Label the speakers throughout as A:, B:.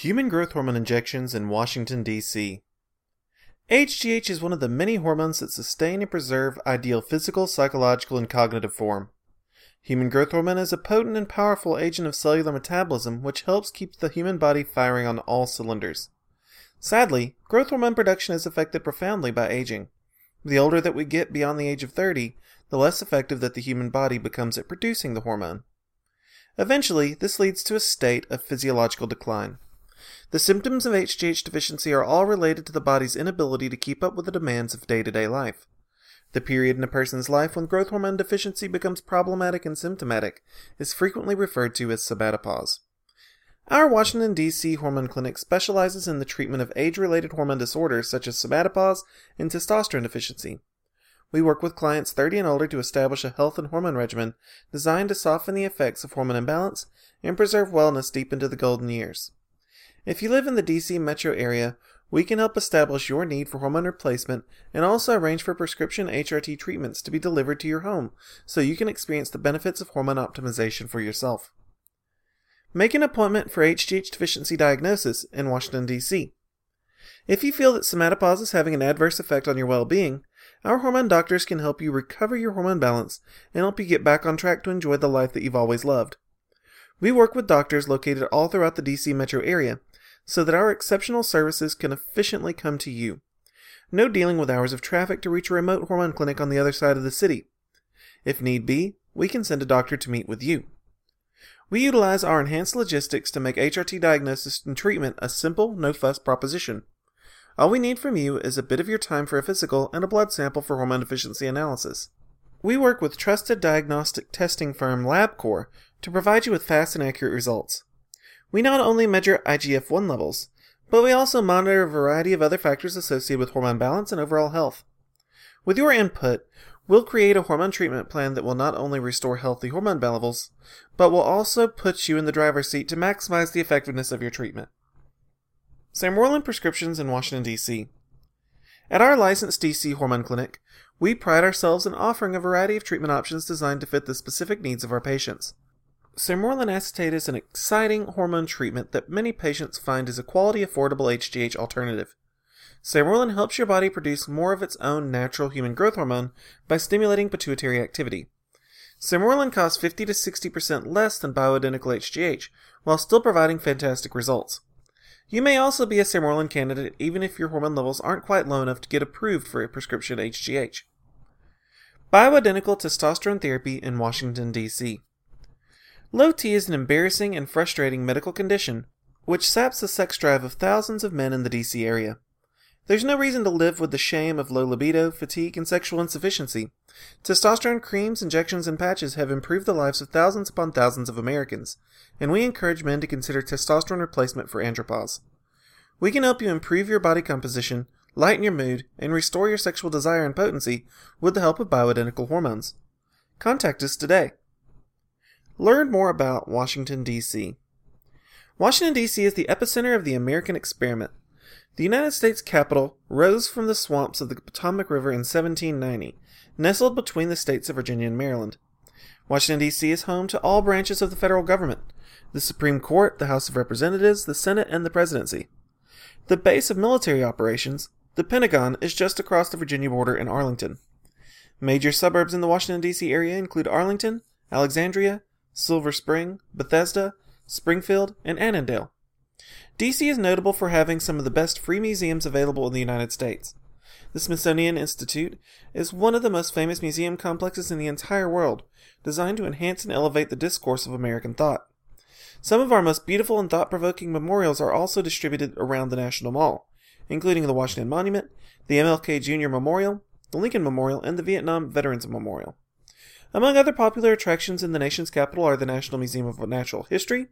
A: Human growth hormone injections in Washington, D.C. HGH is one of the many hormones that sustain and preserve ideal physical, psychological, and cognitive form. Human growth hormone is a potent and powerful agent of cellular metabolism which helps keep the human body firing on all cylinders. Sadly, growth hormone production is affected profoundly by aging. The older that we get beyond the age of 30, the less effective that the human body becomes at producing the hormone. Eventually, this leads to a state of physiological decline. The symptoms of HGH deficiency are all related to the body's inability to keep up with the demands of day to day life. The period in a person's life when growth hormone deficiency becomes problematic and symptomatic is frequently referred to as somatopause. Our Washington, D.C. hormone clinic specializes in the treatment of age related hormone disorders such as somatopause and testosterone deficiency. We work with clients 30 and older to establish a health and hormone regimen designed to soften the effects of hormone imbalance and preserve wellness deep into the golden years. If you live in the DC metro area, we can help establish your need for hormone replacement and also arrange for prescription HRT treatments to be delivered to your home so you can experience the benefits of hormone optimization for yourself. Make an appointment for HGH deficiency diagnosis in Washington, D.C. If you feel that somatopause is having an adverse effect on your well being, our hormone doctors can help you recover your hormone balance and help you get back on track to enjoy the life that you've always loved. We work with doctors located all throughout the DC metro area so that our exceptional services can efficiently come to you. No dealing with hours of traffic to reach a remote hormone clinic on the other side of the city. If need be, we can send a doctor to meet with you. We utilize our enhanced logistics to make HRT diagnosis and treatment a simple, no fuss proposition. All we need from you is a bit of your time for a physical and a blood sample for hormone deficiency analysis. We work with trusted diagnostic testing firm LabCorp to provide you with fast and accurate results. We not only measure IGF 1 levels, but we also monitor a variety of other factors associated with hormone balance and overall health. With your input, we'll create a hormone treatment plan that will not only restore healthy hormone levels, but will also put you in the driver's seat to maximize the effectiveness of your treatment. Sam Prescriptions in Washington, D.C. At our licensed DC hormone clinic, we pride ourselves in offering a variety of treatment options designed to fit the specific needs of our patients. Sermorelin acetate is an exciting hormone treatment that many patients find is a quality, affordable HGH alternative. Sermorelin helps your body produce more of its own natural human growth hormone by stimulating pituitary activity. Sermorelin costs 50 to 60% less than bioidentical HGH, while still providing fantastic results. You may also be a Sermorelin candidate even if your hormone levels aren't quite low enough to get approved for a prescription HGH. Bioidentical testosterone therapy in Washington, D.C. Low T is an embarrassing and frustrating medical condition which saps the sex drive of thousands of men in the DC area. There's no reason to live with the shame of low libido, fatigue, and sexual insufficiency. Testosterone creams, injections, and patches have improved the lives of thousands upon thousands of Americans, and we encourage men to consider testosterone replacement for andropause. We can help you improve your body composition, lighten your mood, and restore your sexual desire and potency with the help of bioidentical hormones. Contact us today. Learn more about Washington, D.C. Washington, D.C. is the epicenter of the American experiment. The United States capital rose from the swamps of the Potomac River in 1790, nestled between the states of Virginia and Maryland. Washington, D.C. is home to all branches of the federal government the Supreme Court, the House of Representatives, the Senate, and the Presidency. The base of military operations, the Pentagon, is just across the Virginia border in Arlington. Major suburbs in the Washington, D.C. area include Arlington, Alexandria, Silver Spring, Bethesda, Springfield, and Annandale. DC is notable for having some of the best free museums available in the United States. The Smithsonian Institute is one of the most famous museum complexes in the entire world, designed to enhance and elevate the discourse of American thought. Some of our most beautiful and thought provoking memorials are also distributed around the National Mall, including the Washington Monument, the MLK Jr. Memorial, the Lincoln Memorial, and the Vietnam Veterans Memorial. Among other popular attractions in the nation's capital are the National Museum of Natural History,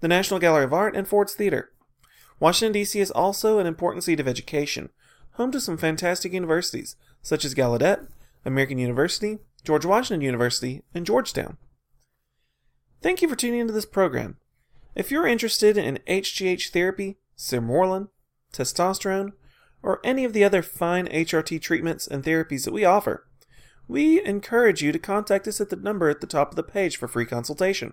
A: the National Gallery of Art, and Ford's Theater. Washington, D.C. is also an important seat of education, home to some fantastic universities, such as Gallaudet, American University, George Washington University, and Georgetown. Thank you for tuning into this program. If you're interested in HGH therapy, Sermorelin, testosterone, or any of the other fine HRT treatments and therapies that we offer, we encourage you to contact us at the number at the top of the page for free consultation.